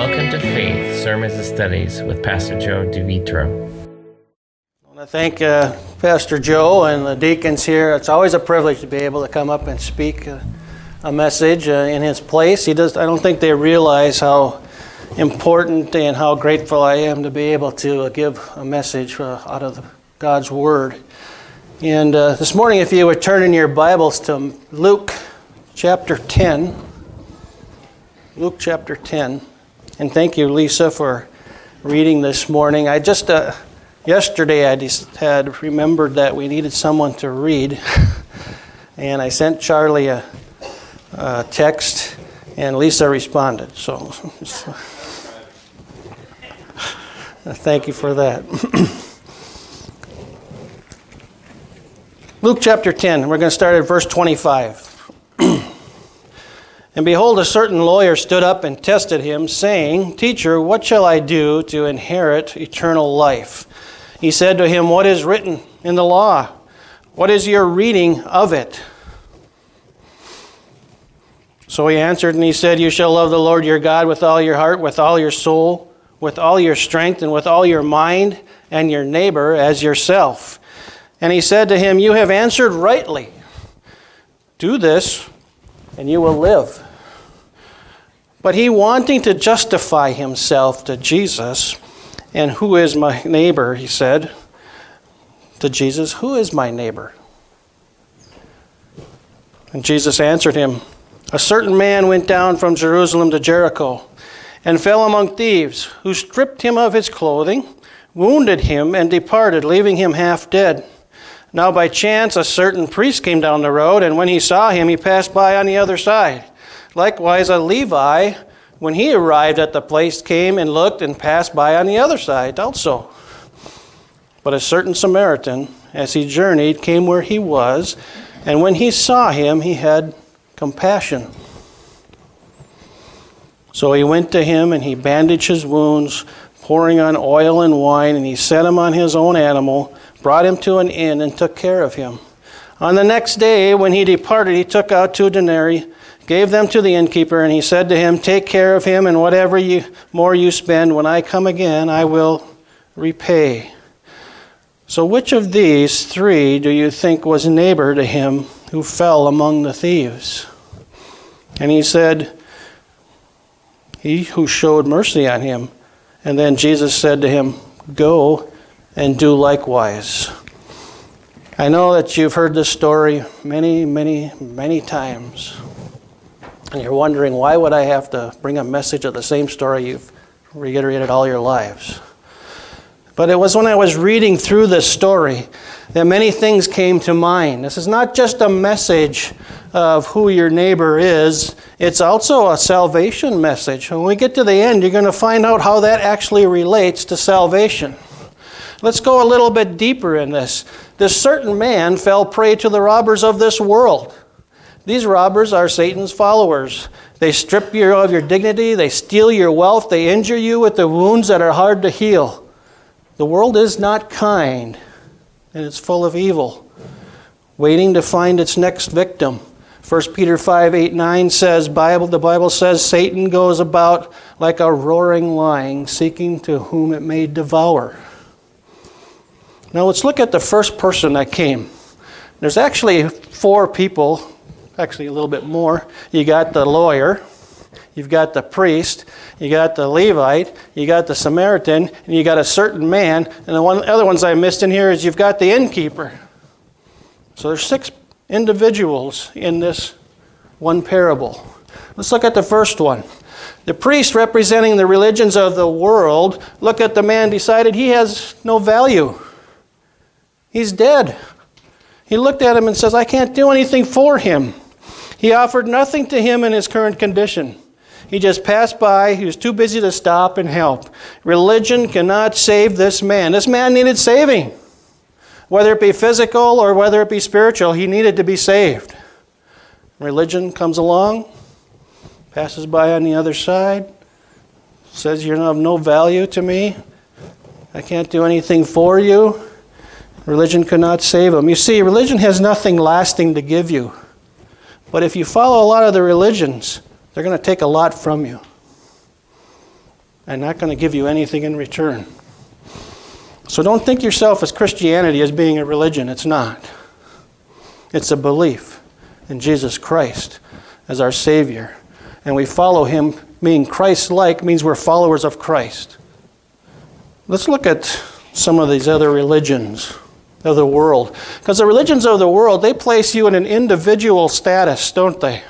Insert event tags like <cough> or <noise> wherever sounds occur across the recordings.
Welcome to Faith Sermons and Studies with Pastor Joe DeVitro. I want to thank uh, Pastor Joe and the deacons here. It's always a privilege to be able to come up and speak uh, a message uh, in his place. He does. I don't think they realize how important and how grateful I am to be able to uh, give a message uh, out of God's Word. And uh, this morning, if you would turn in your Bibles to Luke chapter 10. Luke chapter 10. And thank you, Lisa, for reading this morning. I just, uh, yesterday, I just had remembered that we needed someone to read. <laughs> and I sent Charlie a, a text, and Lisa responded. So, <laughs> thank you for that. <clears throat> Luke chapter 10, we're going to start at verse 25. And behold, a certain lawyer stood up and tested him, saying, Teacher, what shall I do to inherit eternal life? He said to him, What is written in the law? What is your reading of it? So he answered and he said, You shall love the Lord your God with all your heart, with all your soul, with all your strength, and with all your mind, and your neighbor as yourself. And he said to him, You have answered rightly. Do this and you will live. But he, wanting to justify himself to Jesus, and who is my neighbor, he said to Jesus, Who is my neighbor? And Jesus answered him, A certain man went down from Jerusalem to Jericho and fell among thieves, who stripped him of his clothing, wounded him, and departed, leaving him half dead. Now, by chance, a certain priest came down the road, and when he saw him, he passed by on the other side. Likewise, a Levi, when he arrived at the place, came and looked and passed by on the other side also. But a certain Samaritan, as he journeyed, came where he was, and when he saw him, he had compassion. So he went to him, and he bandaged his wounds, pouring on oil and wine, and he set him on his own animal brought him to an inn, and took care of him. On the next day, when he departed, he took out two denarii, gave them to the innkeeper, and he said to him, Take care of him, and whatever you, more you spend, when I come again, I will repay. So, which of these three do you think was neighbor to him who fell among the thieves? And he said, He who showed mercy on him. And then Jesus said to him, Go and do likewise. I know that you've heard this story many, many, many times. And you're wondering, why would I have to bring a message of the same story you've reiterated all your lives? But it was when I was reading through this story that many things came to mind. This is not just a message of who your neighbor is, it's also a salvation message. When we get to the end, you're going to find out how that actually relates to salvation. Let's go a little bit deeper in this. This certain man fell prey to the robbers of this world. These robbers are Satan's followers. They strip you of your dignity, they steal your wealth, they injure you with the wounds that are hard to heal. The world is not kind, and it's full of evil, waiting to find its next victim. 1 Peter 5 8 9 says, Bible, the Bible says, Satan goes about like a roaring lion, seeking to whom it may devour. Now let's look at the first person that came. There's actually four people, actually a little bit more. You got the lawyer, you've got the priest, you got the Levite, you got the Samaritan, and you got a certain man. And the one, other ones I missed in here is you've got the innkeeper. So there's six individuals in this one parable. Let's look at the first one. The priest, representing the religions of the world, look at the man, decided he has no value. He's dead. He looked at him and says, I can't do anything for him. He offered nothing to him in his current condition. He just passed by. He was too busy to stop and help. Religion cannot save this man. This man needed saving. Whether it be physical or whether it be spiritual, he needed to be saved. Religion comes along, passes by on the other side, says you're of no value to me. I can't do anything for you. Religion could not save him. You see, religion has nothing lasting to give you. But if you follow a lot of the religions, they're going to take a lot from you. and not going to give you anything in return. So don't think yourself as Christianity as being a religion. It's not. It's a belief in Jesus Christ as our Savior. And we follow Him, being Christ like means we're followers of Christ. Let's look at some of these other religions of the world. Because the religions of the world, they place you in an individual status, don't they?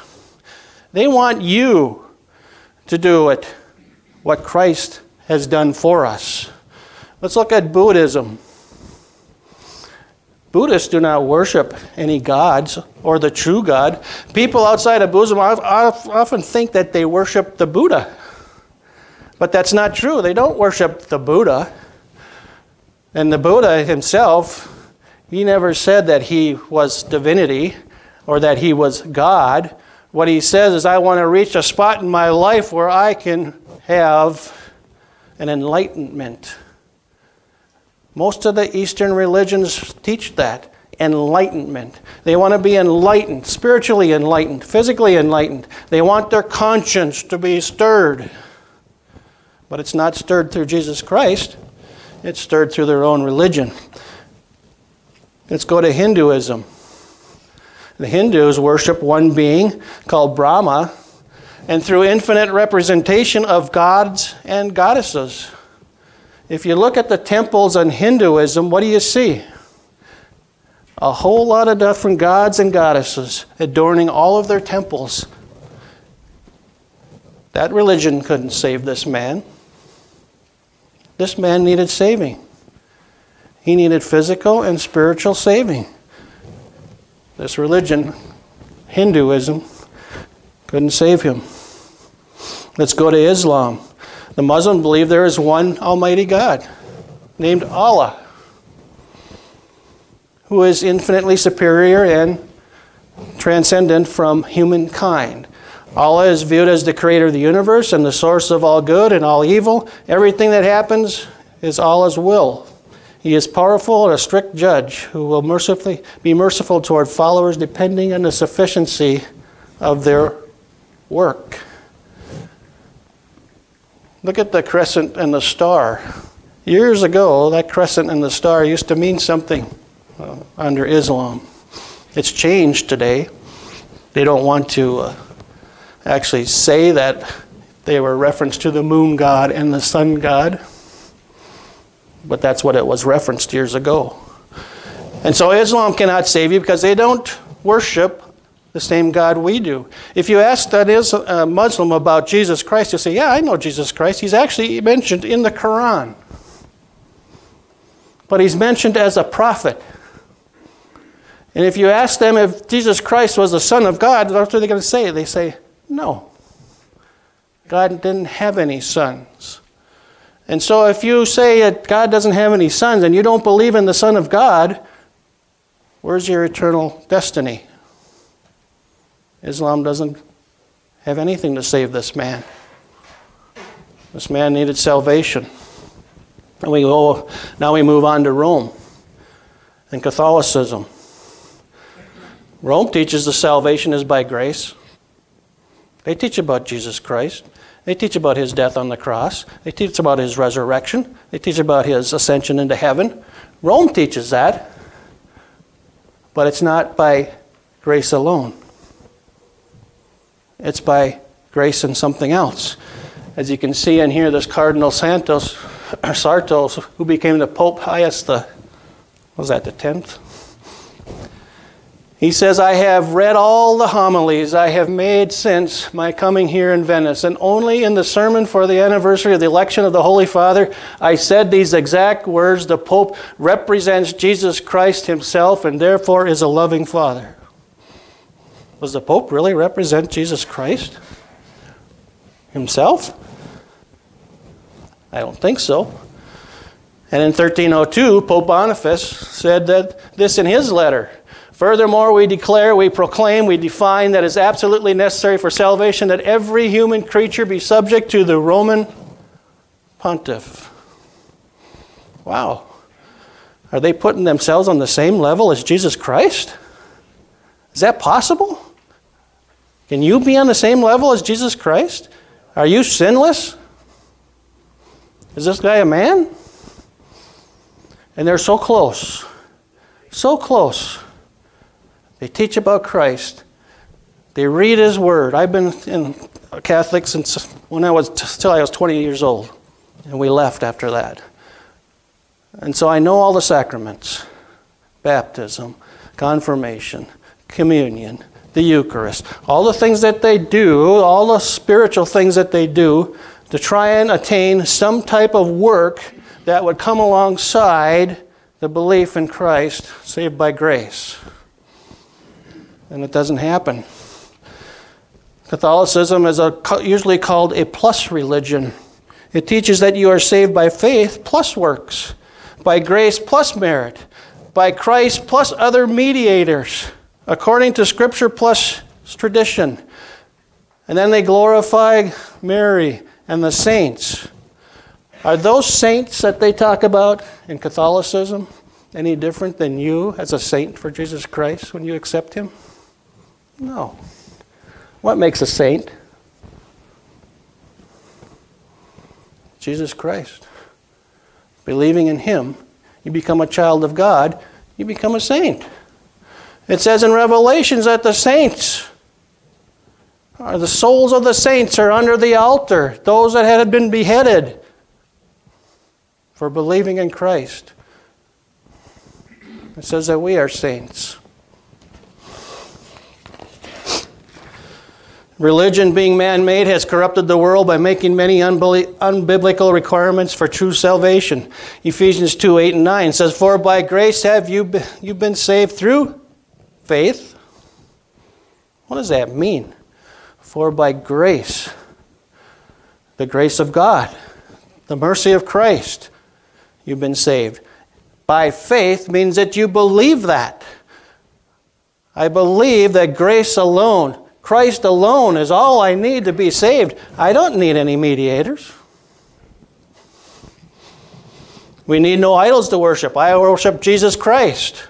They want you to do it, what Christ has done for us. Let's look at Buddhism. Buddhists do not worship any gods or the true God. People outside of Buddhism often think that they worship the Buddha. But that's not true. They don't worship the Buddha. And the Buddha himself, he never said that he was divinity or that he was God. What he says is, I want to reach a spot in my life where I can have an enlightenment. Most of the Eastern religions teach that enlightenment. They want to be enlightened, spiritually enlightened, physically enlightened. They want their conscience to be stirred. But it's not stirred through Jesus Christ, it's stirred through their own religion. Let's go to Hinduism. The Hindus worship one being called Brahma, and through infinite representation of gods and goddesses. If you look at the temples in Hinduism, what do you see? A whole lot of different gods and goddesses adorning all of their temples. That religion couldn't save this man. This man needed saving. He needed physical and spiritual saving. This religion, Hinduism, couldn't save him. Let's go to Islam. The Muslims believe there is one Almighty God named Allah, who is infinitely superior and transcendent from humankind. Allah is viewed as the creator of the universe and the source of all good and all evil. Everything that happens is Allah's will. He is powerful and a strict judge who will mercifully be merciful toward followers depending on the sufficiency of their work. Look at the crescent and the star. Years ago, that crescent and the star used to mean something uh, under Islam. It's changed today. They don't want to uh, actually say that they were reference to the moon god and the sun god, but that's what it was referenced years ago. And so Islam cannot save you because they don't worship the same God we do. If you ask that is a Muslim about Jesus Christ, you'll say, Yeah, I know Jesus Christ. He's actually mentioned in the Quran. But he's mentioned as a prophet. And if you ask them if Jesus Christ was the Son of God, what are they going to say? They say, No. God didn't have any sons. And so if you say that God doesn't have any sons and you don't believe in the Son of God, where's your eternal destiny? Islam doesn't have anything to save this man. This man needed salvation. And we go, now we move on to Rome and Catholicism. Rome teaches the salvation is by grace. They teach about Jesus Christ. They teach about his death on the cross. They teach about his resurrection. They teach about his ascension into heaven. Rome teaches that. But it's not by grace alone. It's by grace and something else. As you can see in here, this Cardinal Santos, <clears throat> Sartos, who became the Pope Pius the, was that the 10th? He says, I have read all the homilies I have made since my coming here in Venice, and only in the sermon for the anniversary of the election of the Holy Father, I said these exact words The Pope represents Jesus Christ himself and therefore is a loving Father. Was the Pope really represent Jesus Christ himself? I don't think so. And in 1302, Pope Boniface said that this in his letter. Furthermore, we declare, we proclaim, we define that it's absolutely necessary for salvation that every human creature be subject to the Roman pontiff. Wow. Are they putting themselves on the same level as Jesus Christ? Is that possible? Can you be on the same level as Jesus Christ? Are you sinless? Is this guy a man? And they're so close. So close. They teach about Christ. They read His Word. I've been in Catholic since when I was till I was 20 years old, and we left after that. And so I know all the sacraments: baptism, confirmation, communion, the Eucharist, all the things that they do, all the spiritual things that they do to try and attain some type of work that would come alongside the belief in Christ, saved by grace. And it doesn't happen. Catholicism is a, usually called a plus religion. It teaches that you are saved by faith plus works, by grace plus merit, by Christ plus other mediators, according to Scripture plus tradition. And then they glorify Mary and the saints. Are those saints that they talk about in Catholicism any different than you as a saint for Jesus Christ when you accept Him? No. What makes a saint? Jesus Christ. Believing in Him, you become a child of God, you become a saint. It says in Revelations that the saints, are the souls of the saints are under the altar, those that had been beheaded for believing in Christ. It says that we are saints. Religion, being man made, has corrupted the world by making many unbiblical requirements for true salvation. Ephesians 2 8 and 9 says, For by grace have you been, you been saved through faith. What does that mean? For by grace, the grace of God, the mercy of Christ, you've been saved. By faith means that you believe that. I believe that grace alone Christ alone is all I need to be saved. I don't need any mediators. We need no idols to worship. I worship Jesus Christ.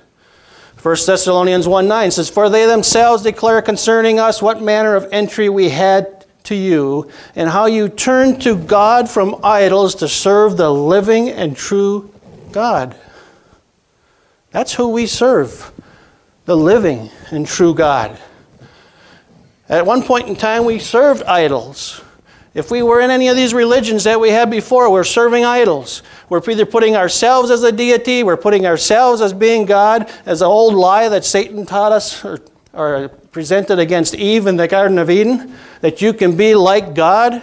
1 Thessalonians 1 9 says, For they themselves declare concerning us what manner of entry we had to you, and how you turned to God from idols to serve the living and true God. That's who we serve, the living and true God. At one point in time, we served idols. If we were in any of these religions that we had before, we're serving idols. We're either putting ourselves as a deity, we're putting ourselves as being God, as an old lie that Satan taught us or, or presented against Eve in the Garden of Eden, that you can be like God.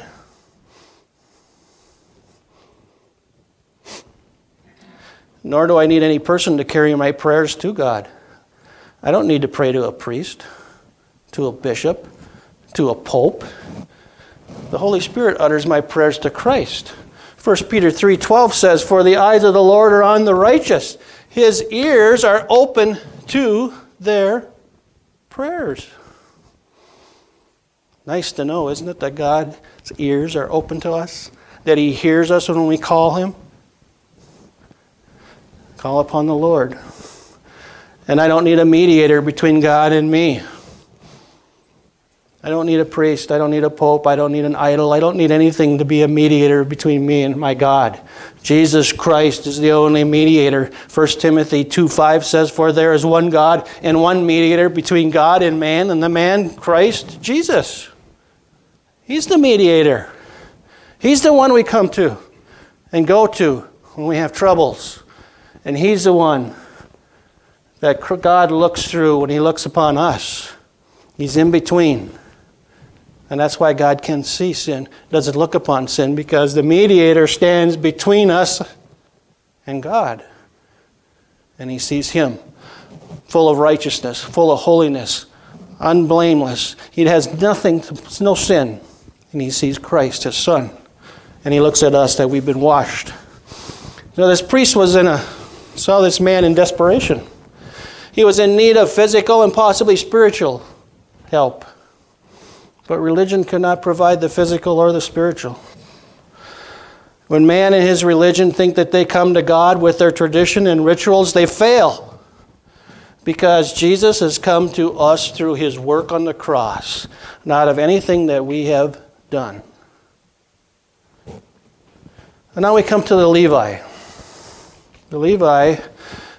Nor do I need any person to carry my prayers to God. I don't need to pray to a priest, to a bishop to a pope. The Holy Spirit utters my prayers to Christ. 1 Peter 3:12 says, "For the eyes of the Lord are on the righteous; his ears are open to their prayers." Nice to know, isn't it, that God's ears are open to us? That he hears us when we call him? Call upon the Lord. And I don't need a mediator between God and me. I don't need a priest. I don't need a pope. I don't need an idol. I don't need anything to be a mediator between me and my God. Jesus Christ is the only mediator. 1 Timothy 2 5 says, For there is one God and one mediator between God and man, and the man, Christ Jesus. He's the mediator. He's the one we come to and go to when we have troubles. And He's the one that God looks through when He looks upon us. He's in between. And that's why God can see sin, doesn't look upon sin, because the mediator stands between us and God. And he sees him full of righteousness, full of holiness, unblameless. He has nothing, no sin. And he sees Christ, his son. And he looks at us that we've been washed. So this priest was in a, saw this man in desperation. He was in need of physical and possibly spiritual help. But religion cannot provide the physical or the spiritual. When man and his religion think that they come to God with their tradition and rituals, they fail. Because Jesus has come to us through his work on the cross, not of anything that we have done. And now we come to the Levi. The Levi,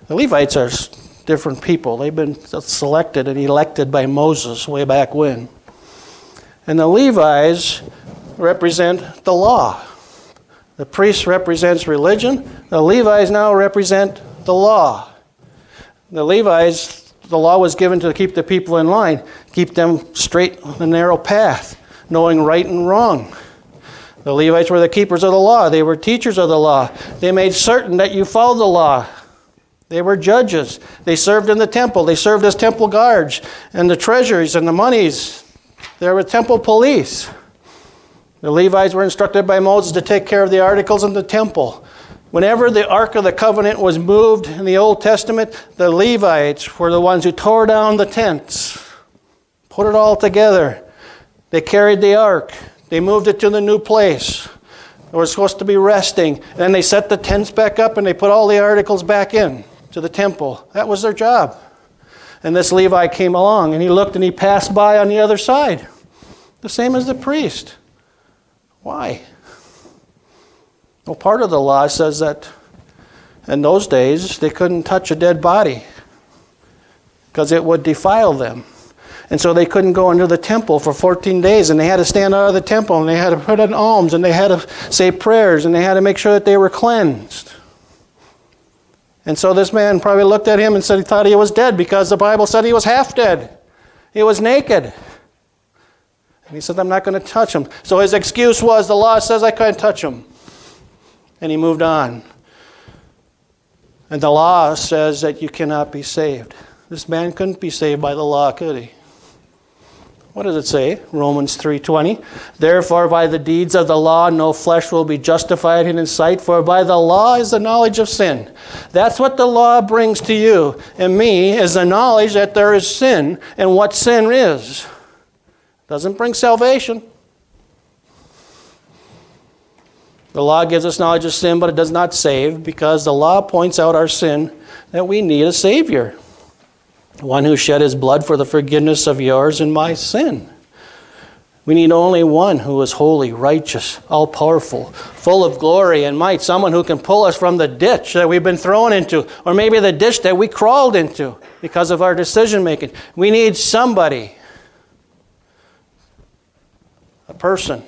the Levites are different people. They've been selected and elected by Moses way back when. And the Levites represent the law. The priest represents religion. The Levites now represent the law. The Levites, the law was given to keep the people in line, keep them straight on the narrow path, knowing right and wrong. The Levites were the keepers of the law. They were teachers of the law. They made certain that you followed the law. They were judges. They served in the temple. They served as temple guards and the treasuries and the monies. They were temple police. The Levites were instructed by Moses to take care of the articles in the temple. Whenever the Ark of the Covenant was moved in the Old Testament, the Levites were the ones who tore down the tents, put it all together. They carried the Ark, they moved it to the new place. They were supposed to be resting. And then they set the tents back up and they put all the articles back in to the temple. That was their job. And this Levi came along and he looked and he passed by on the other side. The same as the priest. Why? Well, part of the law says that in those days they couldn't touch a dead body because it would defile them. And so they couldn't go into the temple for 14 days, and they had to stand out of the temple, and they had to put in alms, and they had to say prayers, and they had to make sure that they were cleansed. And so this man probably looked at him and said he thought he was dead because the Bible said he was half dead. He was naked. And he said, I'm not going to touch him. So his excuse was, the law says I can't touch him. And he moved on. And the law says that you cannot be saved. This man couldn't be saved by the law, could he? What does it say? Romans 3:20. Therefore by the deeds of the law no flesh will be justified in his sight, for by the law is the knowledge of sin. That's what the law brings to you and me is the knowledge that there is sin and what sin is. Doesn't bring salvation. The law gives us knowledge of sin, but it does not save because the law points out our sin that we need a savior one who shed his blood for the forgiveness of yours and my sin. We need only one who is holy, righteous, all powerful, full of glory and might, someone who can pull us from the ditch that we've been thrown into, or maybe the ditch that we crawled into because of our decision making. We need somebody, a person.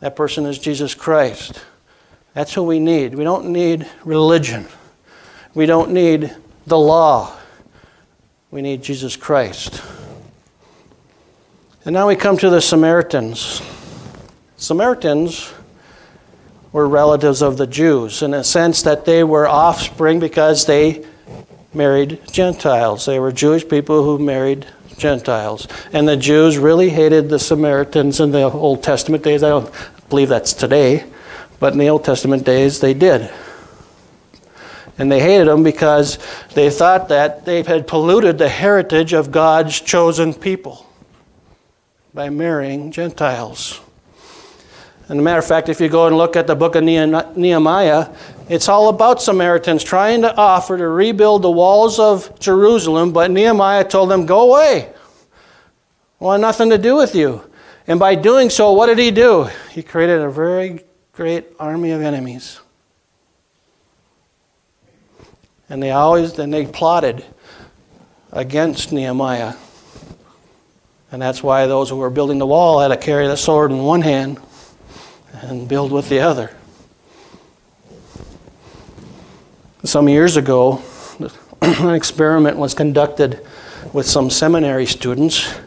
That person is Jesus Christ. That's who we need. We don't need religion, we don't need the law. We need Jesus Christ. And now we come to the Samaritans. Samaritans were relatives of the Jews in a sense that they were offspring because they married Gentiles. They were Jewish people who married Gentiles. And the Jews really hated the Samaritans in the Old Testament days. I don't believe that's today, but in the Old Testament days they did. And they hated them because they thought that they had polluted the heritage of God's chosen people by marrying Gentiles. And a matter of fact, if you go and look at the book of Nehemiah, it's all about Samaritans trying to offer to rebuild the walls of Jerusalem, but Nehemiah told them, Go away. I want nothing to do with you. And by doing so, what did he do? He created a very great army of enemies. And they always, then they plotted against Nehemiah. And that's why those who were building the wall had to carry the sword in one hand and build with the other. Some years ago, <clears throat> an experiment was conducted with some seminary students.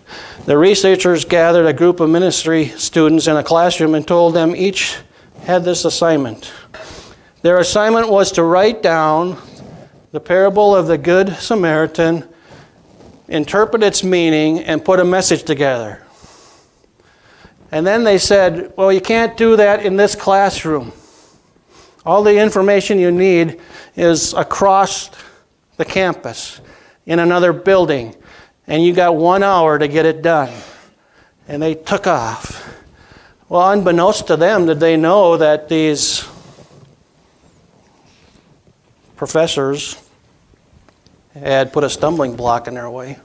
The researchers gathered a group of ministry students in a classroom and told them each had this assignment. Their assignment was to write down the parable of the Good Samaritan, interpret its meaning, and put a message together. And then they said, Well, you can't do that in this classroom. All the information you need is across the campus in another building, and you got one hour to get it done. And they took off. Well, unbeknownst to them, did they know that these professors had put a stumbling block in their way.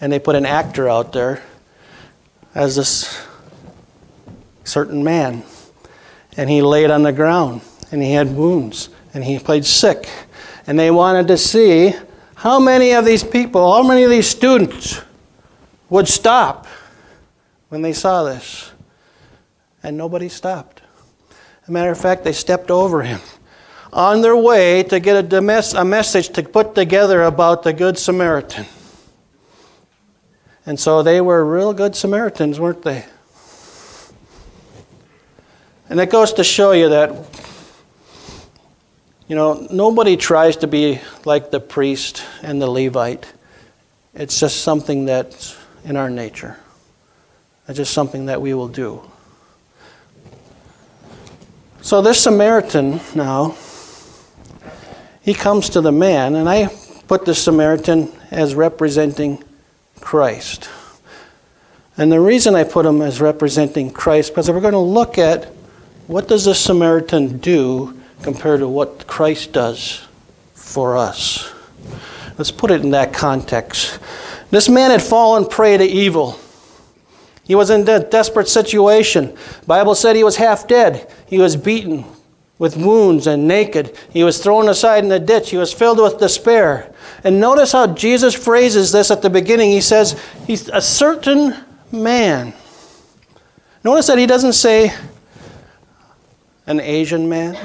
And they put an actor out there as this certain man. and he laid on the ground and he had wounds and he played sick. And they wanted to see how many of these people, how many of these students would stop when they saw this. And nobody stopped. As a matter of fact, they stepped over him on their way to get a, mes- a message to put together about the Good Samaritan. And so they were real good Samaritans, weren't they? And it goes to show you that, you know, nobody tries to be like the priest and the Levite. It's just something that's in our nature. It's just something that we will do. So this Samaritan now, he comes to the man, and I put the Samaritan as representing Christ. And the reason I put him as representing Christ, because we're going to look at what does the Samaritan do compared to what Christ does for us. Let's put it in that context. This man had fallen prey to evil. He was in a desperate situation. Bible said he was half dead. He was beaten with wounds and naked. He was thrown aside in a ditch. He was filled with despair. And notice how Jesus phrases this at the beginning. He says, He's a certain man. Notice that he doesn't say an Asian man,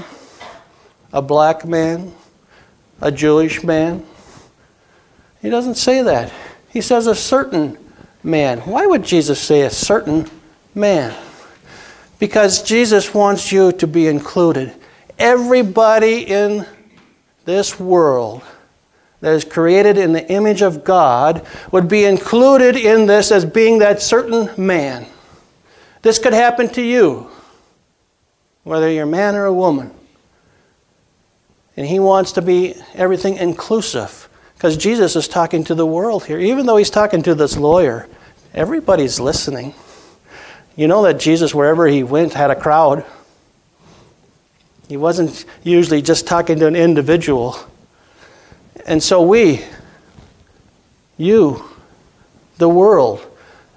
a black man, a Jewish man. He doesn't say that. He says a certain man. Why would Jesus say a certain man? Because Jesus wants you to be included. Everybody in this world that is created in the image of God would be included in this as being that certain man. This could happen to you, whether you're a man or a woman. And he wants to be everything inclusive. Because Jesus is talking to the world here. Even though he's talking to this lawyer, everybody's listening. You know that Jesus, wherever he went, had a crowd. He wasn't usually just talking to an individual. And so we, you, the world,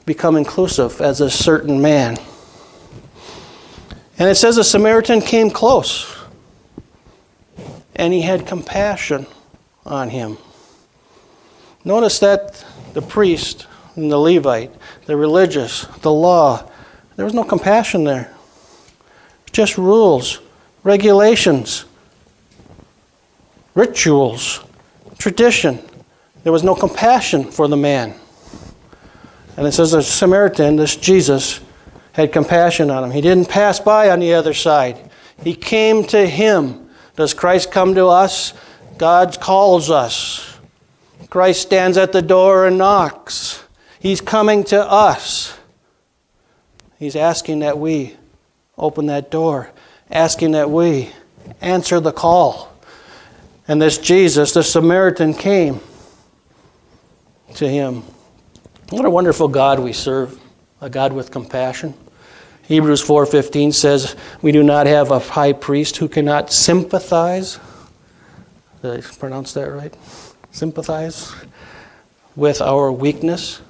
become inclusive as a certain man. And it says the Samaritan came close and he had compassion on him. Notice that the priest and the Levite, the religious, the law, there was no compassion there. Just rules, regulations, rituals, tradition. There was no compassion for the man. And it says the Samaritan, this Jesus, had compassion on him. He didn't pass by on the other side, he came to him. Does Christ come to us? God calls us. Christ stands at the door and knocks. He's coming to us. He's asking that we open that door, asking that we answer the call. And this Jesus, the Samaritan, came to him. What a wonderful God we serve, a God with compassion. Hebrews 4:15 says, "We do not have a high priest who cannot sympathize." Did I pronounce that right? Sympathize with our weakness.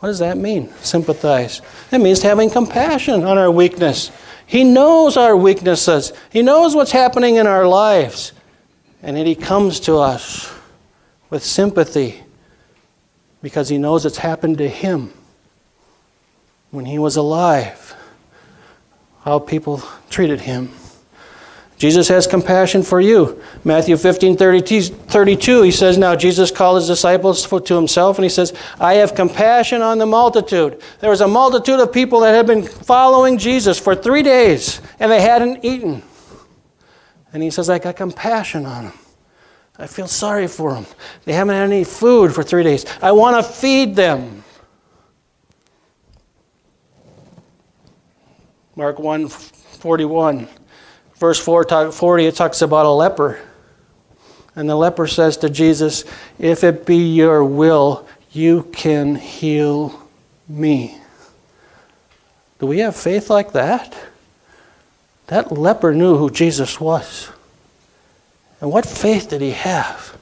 What does that mean? Sympathize. It means having compassion on our weakness. He knows our weaknesses. He knows what's happening in our lives. And then He comes to us with sympathy because He knows it's happened to Him when He was alive, how people treated Him. Jesus has compassion for you. Matthew 15 32, he says, Now Jesus called his disciples to himself, and he says, I have compassion on the multitude. There was a multitude of people that had been following Jesus for three days, and they hadn't eaten. And he says, I got compassion on them. I feel sorry for them. They haven't had any food for three days. I want to feed them. Mark 1 41. Verse 40, it talks about a leper. And the leper says to Jesus, If it be your will, you can heal me. Do we have faith like that? That leper knew who Jesus was. And what faith did he have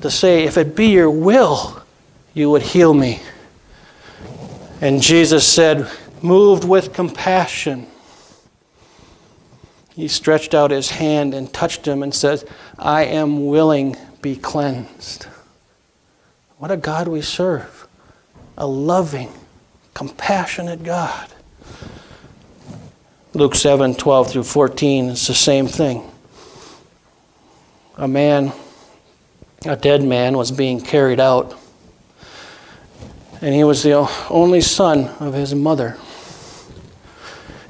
to say, If it be your will, you would heal me? And Jesus said, moved with compassion he stretched out his hand and touched him and says, I am willing, be cleansed. What a God we serve. A loving, compassionate God. Luke 7 12 through 14 is the same thing. A man, a dead man, was being carried out, and he was the only son of his mother.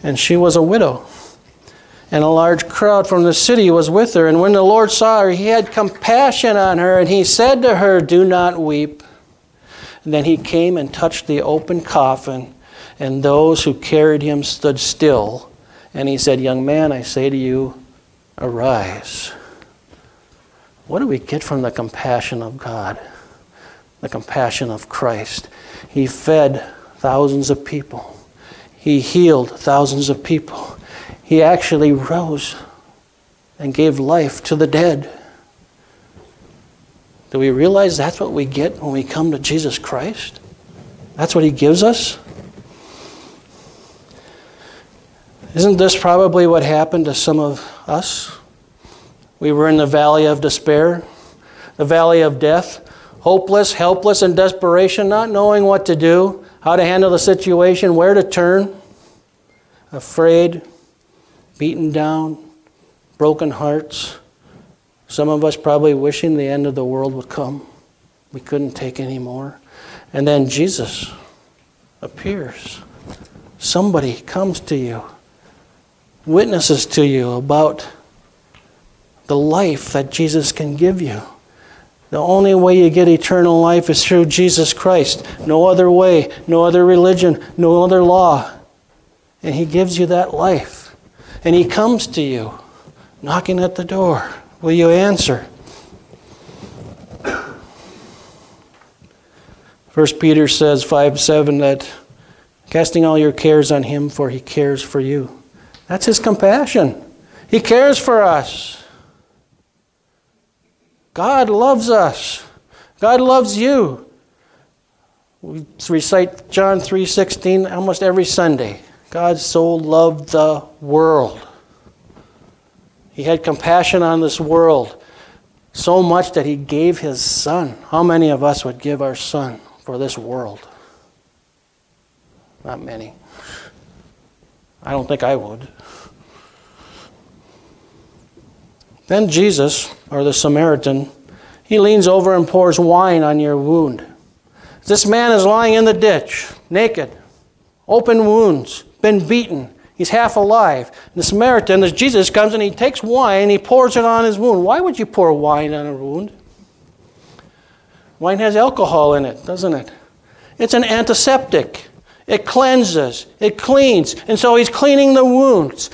And she was a widow and a large crowd from the city was with her. And when the Lord saw her, he had compassion on her, and he said to her, Do not weep. And then he came and touched the open coffin, and those who carried him stood still. And he said, Young man, I say to you, arise. What do we get from the compassion of God? The compassion of Christ. He fed thousands of people. He healed thousands of people he actually rose and gave life to the dead. Do we realize that's what we get when we come to Jesus Christ? That's what He gives us? Isn't this probably what happened to some of us? We were in the valley of despair, the valley of death, hopeless, helpless, and desperation, not knowing what to do, how to handle the situation, where to turn, afraid, beaten down, broken hearts. Some of us probably wishing the end of the world would come. We couldn't take any more. And then Jesus appears. Somebody comes to you, witnesses to you about the life that Jesus can give you. The only way you get eternal life is through Jesus Christ. No other way, no other religion, no other law. And He gives you that life and he comes to you knocking at the door. Will you answer? First Peter says 5 7 that casting all your cares on him, for he cares for you. That's his compassion. He cares for us. God loves us. God loves you. We recite John 3:16 almost every Sunday. God so loved the world. He had compassion on this world so much that he gave his son. How many of us would give our son for this world? Not many. I don't think I would. Then Jesus, or the Samaritan, he leans over and pours wine on your wound. This man is lying in the ditch, naked, open wounds been beaten. He's half alive. The Samaritan, as Jesus comes and he takes wine and he pours it on his wound. Why would you pour wine on a wound? Wine has alcohol in it, doesn't it? It's an antiseptic. It cleanses, it cleans. And so he's cleaning the wounds.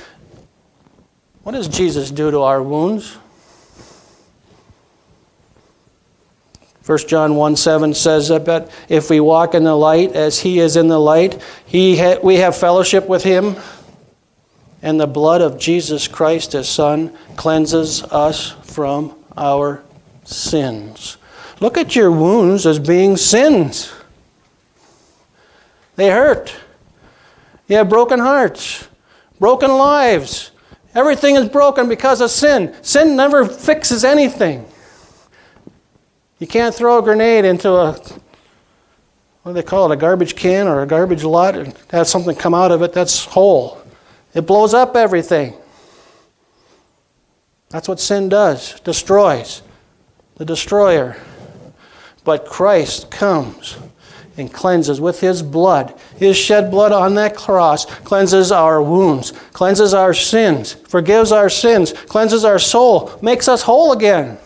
What does Jesus do to our wounds? 1 John 1 7 says that if we walk in the light as he is in the light, he ha- we have fellowship with him, and the blood of Jesus Christ, his Son, cleanses us from our sins. Look at your wounds as being sins. They hurt. You have broken hearts, broken lives. Everything is broken because of sin. Sin never fixes anything. You can't throw a grenade into a, what do they call it, a garbage can or a garbage lot and have something come out of it that's whole. It blows up everything. That's what sin does, destroys, the destroyer. But Christ comes and cleanses with his blood. His shed blood on that cross cleanses our wounds, cleanses our sins, forgives our sins, cleanses our soul, makes us whole again.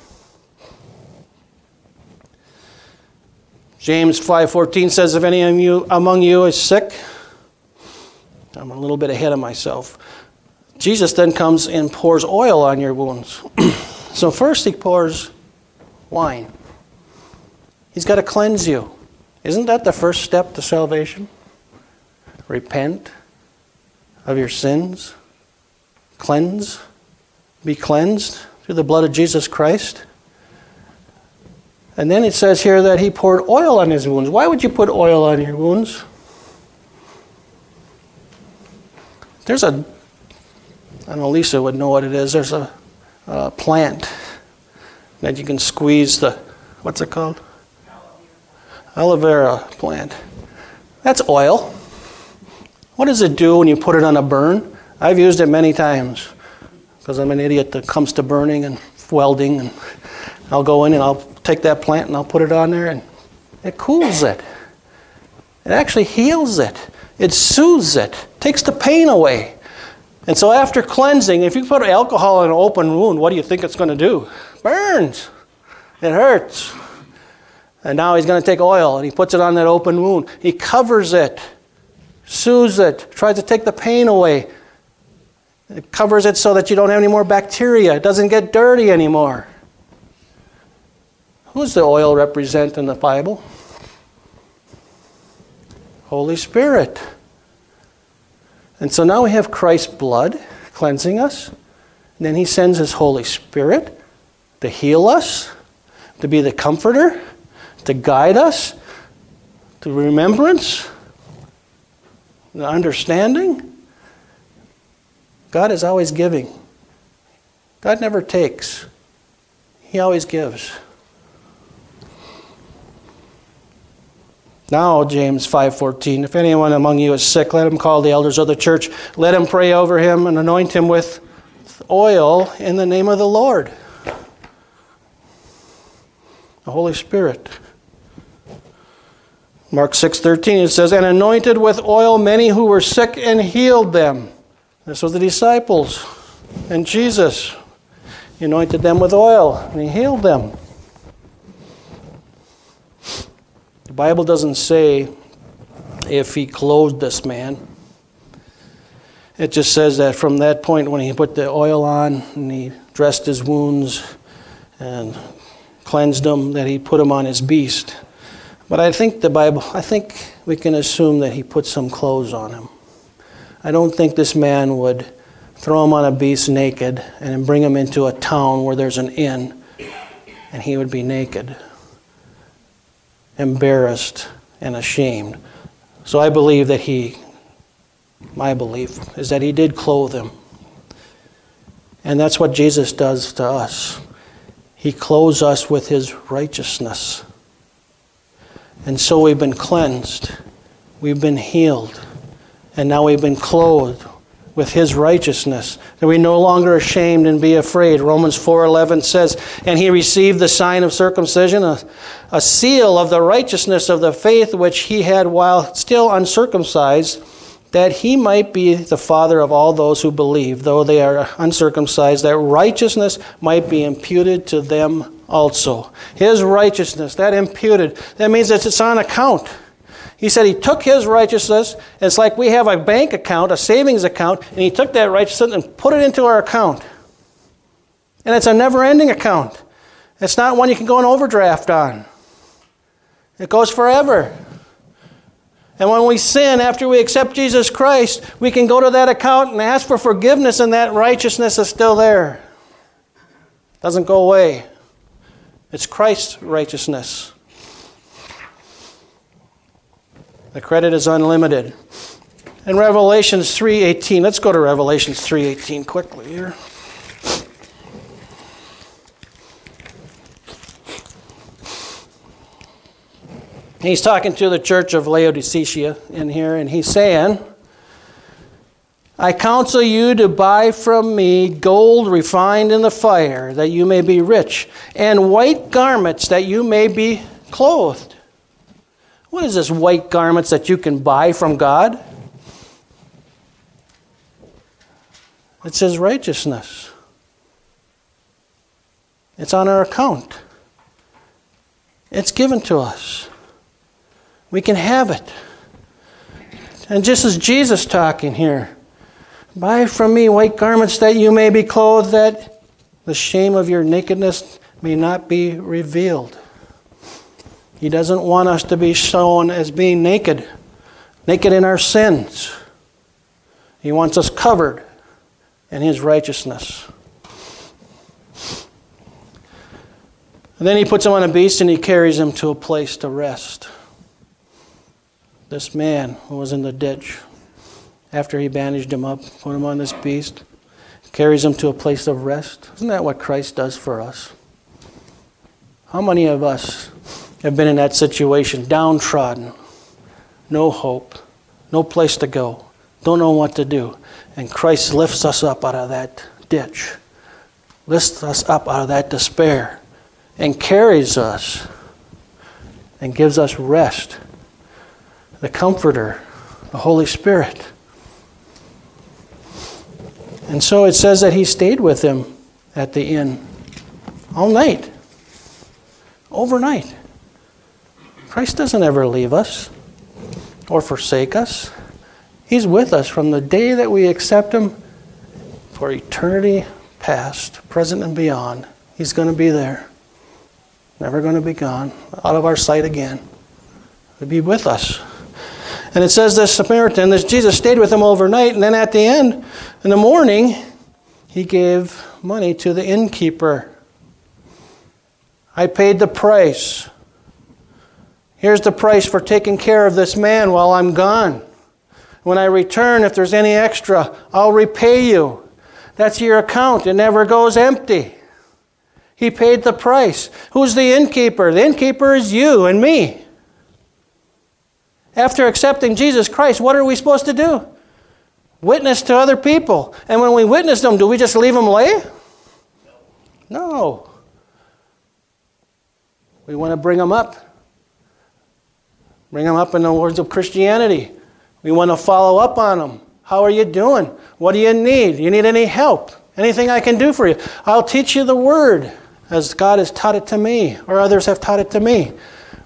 James 5:14 says if any of you among you is sick, I'm a little bit ahead of myself. Jesus then comes and pours oil on your wounds. <clears throat> so first he pours wine. He's got to cleanse you. Isn't that the first step to salvation? Repent of your sins, cleanse, be cleansed through the blood of Jesus Christ. And then it says here that he poured oil on his wounds. Why would you put oil on your wounds? There's a, I don't know Lisa would know what it is. There's a, a plant that you can squeeze the, what's it called? Aloe vera plant. That's oil. What does it do when you put it on a burn? I've used it many times because I'm an idiot that comes to burning and welding. And I'll go in and I'll take that plant and I'll put it on there and it cools it. It actually heals it. It soothes it, takes the pain away. And so after cleansing, if you put alcohol in an open wound, what do you think it's going to do? Burns. It hurts. And now he's going to take oil and he puts it on that open wound. He covers it, soothes it, tries to take the pain away. It covers it so that you don't have any more bacteria. It doesn't get dirty anymore. Who does the oil represent in the Bible? Holy Spirit. And so now we have Christ's blood cleansing us. And then he sends his Holy Spirit to heal us, to be the comforter, to guide us, to remembrance, the understanding. God is always giving. God never takes. He always gives. Now, James 5:14, if anyone among you is sick, let him call the elders of the church, let him pray over him and anoint him with oil in the name of the Lord. The Holy Spirit. Mark 6:13 it says, "And anointed with oil many who were sick and healed them." This was the disciples and Jesus. He anointed them with oil and he healed them. The Bible doesn't say if he clothed this man. It just says that from that point when he put the oil on and he dressed his wounds and cleansed them, that he put him on his beast. But I think the Bible, I think we can assume that he put some clothes on him. I don't think this man would throw him on a beast naked and bring him into a town where there's an inn and he would be naked embarrassed and ashamed. So I believe that he, my belief, is that he did clothe him. And that's what Jesus does to us. He clothes us with his righteousness. And so we've been cleansed, we've been healed, and now we've been clothed with his righteousness that we no longer ashamed and be afraid. Romans 4.11 says and he received the sign of circumcision a, a seal of the righteousness of the faith which he had while still uncircumcised that he might be the father of all those who believe. Though they are uncircumcised that righteousness might be imputed to them also. His righteousness that imputed that means that it's on account he said he took his righteousness. It's like we have a bank account, a savings account, and he took that righteousness and put it into our account. And it's a never ending account. It's not one you can go an overdraft on, it goes forever. And when we sin after we accept Jesus Christ, we can go to that account and ask for forgiveness, and that righteousness is still there. It doesn't go away. It's Christ's righteousness. The credit is unlimited. In Revelations 3:18, let's go to Revelations 3:18 quickly here. He's talking to the church of Laodicea in here, and he's saying, I counsel you to buy from me gold refined in the fire, that you may be rich, and white garments, that you may be clothed what is this white garments that you can buy from God? It says righteousness. It's on our account. It's given to us. We can have it. And just as Jesus talking here, buy from me white garments that you may be clothed, that the shame of your nakedness may not be revealed. He doesn't want us to be shown as being naked, naked in our sins. He wants us covered in His righteousness. And then he puts him on a beast and he carries him to a place to rest. This man who was in the ditch, after he bandaged him up, put him on this beast, carries him to a place of rest. Isn't that what Christ does for us? How many of us have been in that situation, downtrodden, no hope, no place to go, don't know what to do, and Christ lifts us up out of that ditch, lifts us up out of that despair, and carries us and gives us rest. The Comforter, the Holy Spirit. And so it says that he stayed with him at the inn all night, overnight. Christ doesn't ever leave us or forsake us. He's with us from the day that we accept Him for eternity past, present, and beyond. He's going to be there. Never going to be gone, out of our sight again. He'll be with us. And it says this Samaritan, this Jesus stayed with him overnight, and then at the end, in the morning, he gave money to the innkeeper. I paid the price. Here's the price for taking care of this man while I'm gone. When I return, if there's any extra, I'll repay you. That's your account. It never goes empty. He paid the price. Who's the innkeeper? The innkeeper is you and me. After accepting Jesus Christ, what are we supposed to do? Witness to other people. And when we witness them, do we just leave them lay? No. We want to bring them up. Bring them up in the words of Christianity. We want to follow up on them. How are you doing? What do you need? You need any help? Anything I can do for you? I'll teach you the Word as God has taught it to me, or others have taught it to me.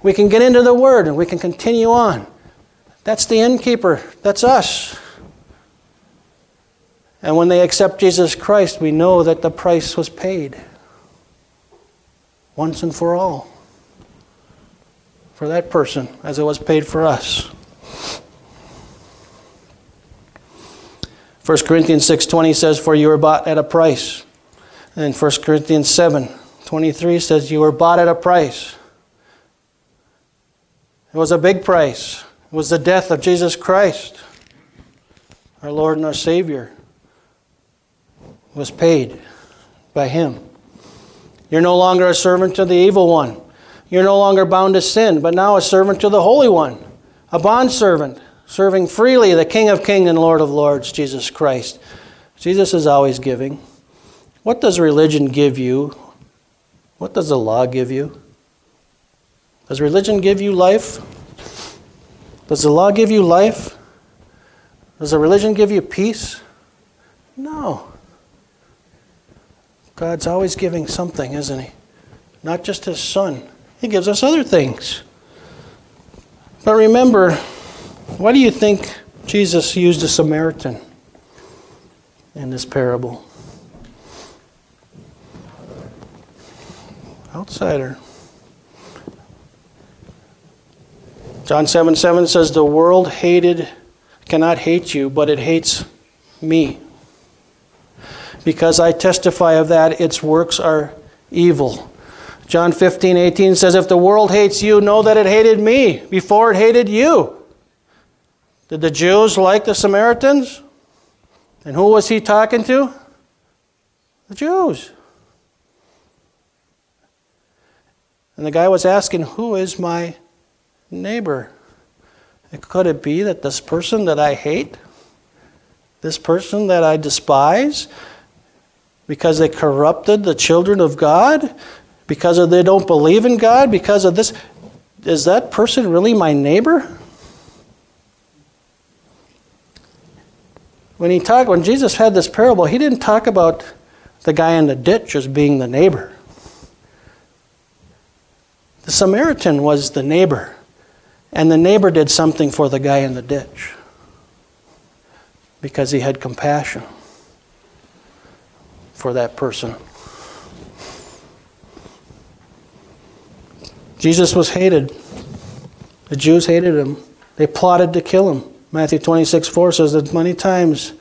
We can get into the Word and we can continue on. That's the innkeeper. That's us. And when they accept Jesus Christ, we know that the price was paid once and for all for that person as it was paid for us. 1 Corinthians 6:20 says for you were bought at a price. And 1 Corinthians 7:23 says you were bought at a price. It was a big price. It was the death of Jesus Christ. Our Lord and our Savior was paid by him. You're no longer a servant to the evil one. You're no longer bound to sin, but now a servant to the Holy One, a bondservant, serving freely the King of Kings and Lord of Lords, Jesus Christ. Jesus is always giving. What does religion give you? What does the law give you? Does religion give you life? Does the law give you life? Does the religion give you peace? No. God's always giving something, isn't He? Not just His Son. He gives us other things. But remember, why do you think Jesus used a Samaritan in this parable? Outsider. John 7 7 says, The world hated, cannot hate you, but it hates me. Because I testify of that, its works are evil. John 15, 18 says, If the world hates you, know that it hated me before it hated you. Did the Jews like the Samaritans? And who was he talking to? The Jews. And the guy was asking, Who is my neighbor? Could it be that this person that I hate, this person that I despise, because they corrupted the children of God, because of they don't believe in God, because of this, is that person really my neighbor? When he talked, when Jesus had this parable, he didn't talk about the guy in the ditch as being the neighbor. The Samaritan was the neighbor, and the neighbor did something for the guy in the ditch because he had compassion for that person. Jesus was hated. The Jews hated him. They plotted to kill him. Matthew 26 4 says that many times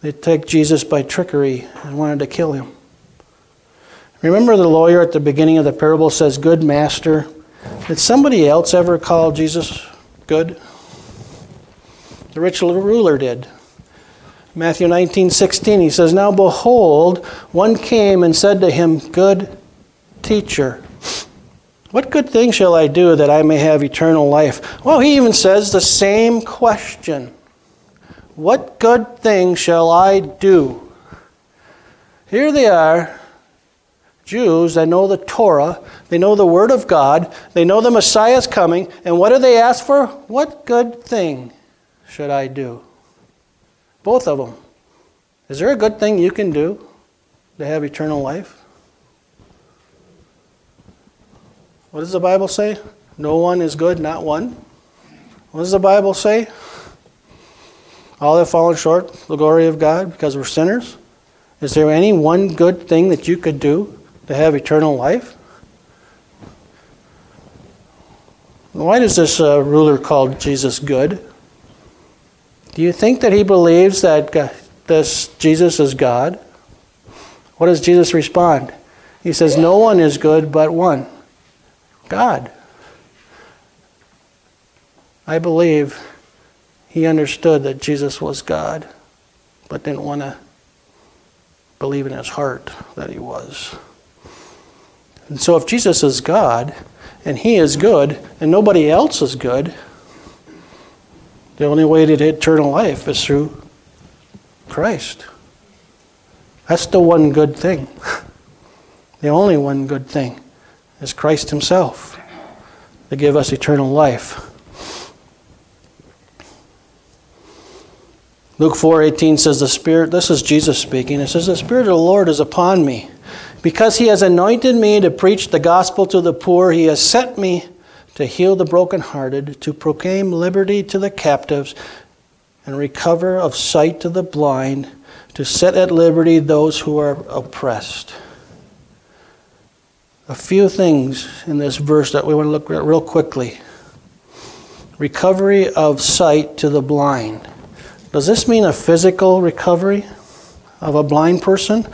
they took Jesus by trickery and wanted to kill him. Remember the lawyer at the beginning of the parable says, Good master. Did somebody else ever call Jesus good? The rich ruler did. Matthew 19, 16, he says, Now behold, one came and said to him, Good teacher, what good thing shall I do that I may have eternal life? Well, he even says the same question What good thing shall I do? Here they are, Jews that know the Torah, they know the Word of God, they know the Messiah is coming, and what do they ask for? What good thing should I do? Both of them. Is there a good thing you can do to have eternal life? What does the Bible say? No one is good, not one. What does the Bible say? All have fallen short the glory of God because we're sinners. Is there any one good thing that you could do to have eternal life? Why does this uh, ruler call Jesus good? Do you think that he believes that this Jesus is God? What does Jesus respond? He says, No one is good but one God. I believe he understood that Jesus was God, but didn't want to believe in his heart that he was. And so, if Jesus is God and he is good and nobody else is good, the only way to eternal life is through Christ. That's the one good thing. <laughs> The only one good thing is Christ Himself to give us eternal life. Luke 4:18 says the Spirit this is Jesus speaking. It says the Spirit of the Lord is upon me because he has anointed me to preach the gospel to the poor. He has sent me to heal the brokenhearted, to proclaim liberty to the captives and recover of sight to the blind, to set at liberty those who are oppressed. A few things in this verse that we want to look at real quickly. Recovery of sight to the blind. Does this mean a physical recovery of a blind person?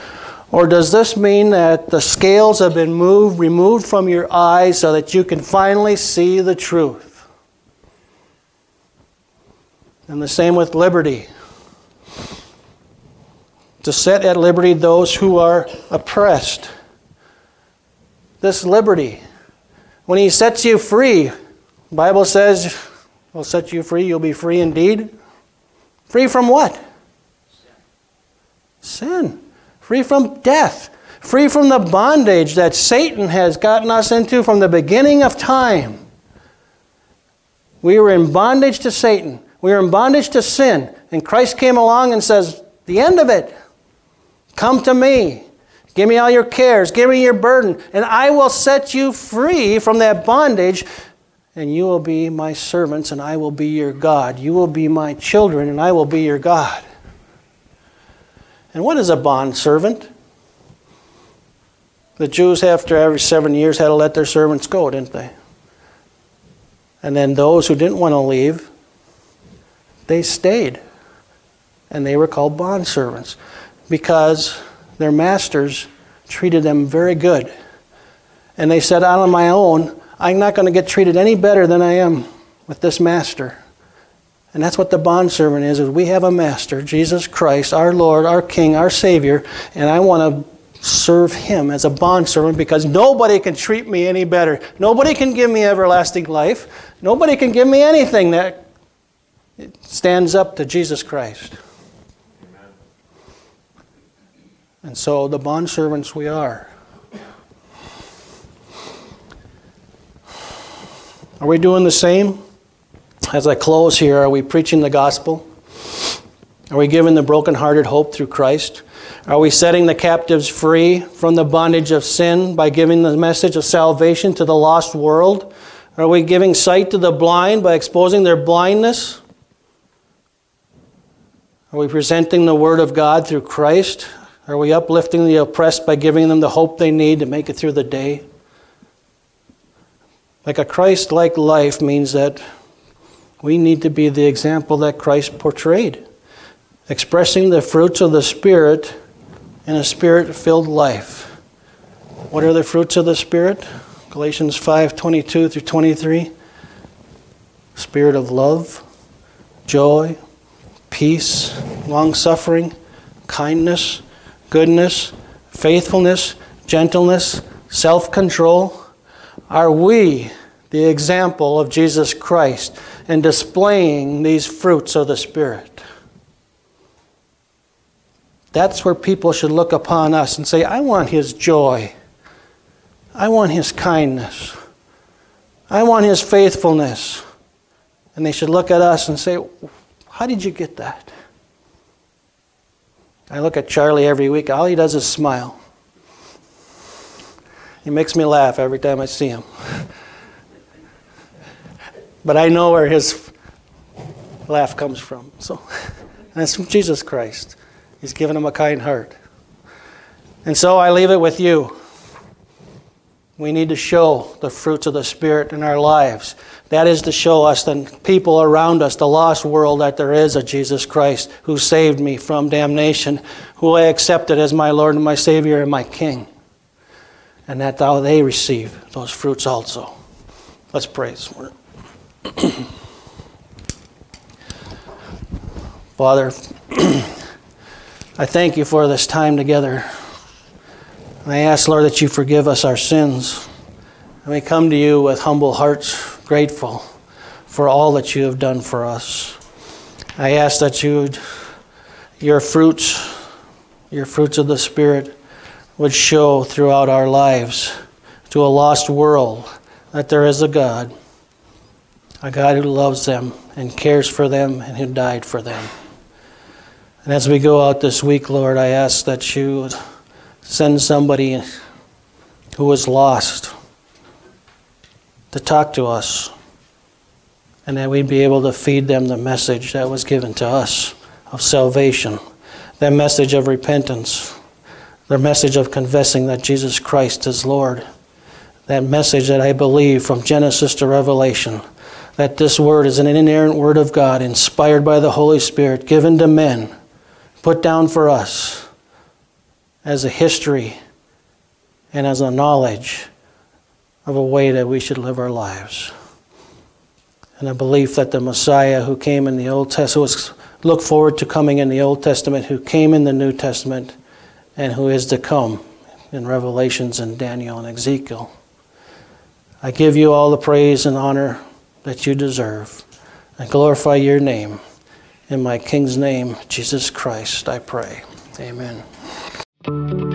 Or does this mean that the scales have been moved, removed from your eyes so that you can finally see the truth? And the same with liberty. To set at liberty those who are oppressed. This liberty. When he sets you free, Bible says, will set you free, you'll be free indeed. Free from what? Sin. Sin free from death, free from the bondage that Satan has gotten us into from the beginning of time. We were in bondage to Satan. We were in bondage to sin. And Christ came along and says, The end of it. Come to me. Give me all your cares. Give me your burden. And I will set you free from that bondage. And you will be my servants, and I will be your God. You will be my children, and I will be your God. And what is a bond servant? The Jews, after every seven years, had to let their servants go, didn't they? And then those who didn't want to leave, they stayed. And they were called bond servants because their masters treated them very good. And they said, out on my own, I'm not going to get treated any better than I am with this master. And that's what the bondservant is, is we have a master, Jesus Christ, our Lord, our King, our Savior, and I want to serve him as a bondservant because nobody can treat me any better. Nobody can give me everlasting life. Nobody can give me anything that stands up to Jesus Christ. Amen. And so the bondservants we are. Are we doing the same? As I close here, are we preaching the gospel? Are we giving the brokenhearted hope through Christ? Are we setting the captives free from the bondage of sin by giving the message of salvation to the lost world? Are we giving sight to the blind by exposing their blindness? Are we presenting the Word of God through Christ? Are we uplifting the oppressed by giving them the hope they need to make it through the day? Like a Christ like life means that we need to be the example that Christ portrayed, expressing the fruits of the Spirit in a spirit filled life. What are the fruits of the Spirit? Galatians 5 22 through 23. Spirit of love, joy, peace, long suffering, kindness, goodness, faithfulness, gentleness, self control? Are we the example of Jesus Christ in displaying these fruits of the Spirit? That's where people should look upon us and say, I want His joy. I want His kindness. I want His faithfulness. And they should look at us and say, How did you get that? I look at Charlie every week. All he does is smile. He makes me laugh every time I see him. <laughs> But I know where his laugh comes from. So <laughs> that's from Jesus Christ. He's given him a kind heart. And so I leave it with you. We need to show the fruits of the Spirit in our lives. That is to show us, the people around us, the lost world, that there is a Jesus Christ who saved me from damnation, who I accepted as my Lord and my Savior and my King. And that thou they receive those fruits also. Let's pray this morning. <clears throat> Father, <clears throat> I thank you for this time together. I ask, Lord, that you forgive us our sins. And we come to you with humble hearts, grateful for all that you have done for us. I ask that you your fruits, your fruits of the Spirit, would show throughout our lives to a lost world that there is a God, a God who loves them and cares for them and who died for them. And as we go out this week, Lord, I ask that you send somebody who is lost to talk to us and that we'd be able to feed them the message that was given to us of salvation, that message of repentance, the message of confessing that Jesus Christ is Lord, that message that I believe from Genesis to Revelation, that this word is an inerrant word of God, inspired by the Holy Spirit, given to men put down for us as a history and as a knowledge of a way that we should live our lives. And a belief that the Messiah who came in the Old Testament, who was looked forward to coming in the Old Testament, who came in the New Testament, and who is to come in Revelations and Daniel and Ezekiel. I give you all the praise and honor that you deserve. and glorify your name. In my King's name, Jesus Christ, I pray. Amen. Thank you.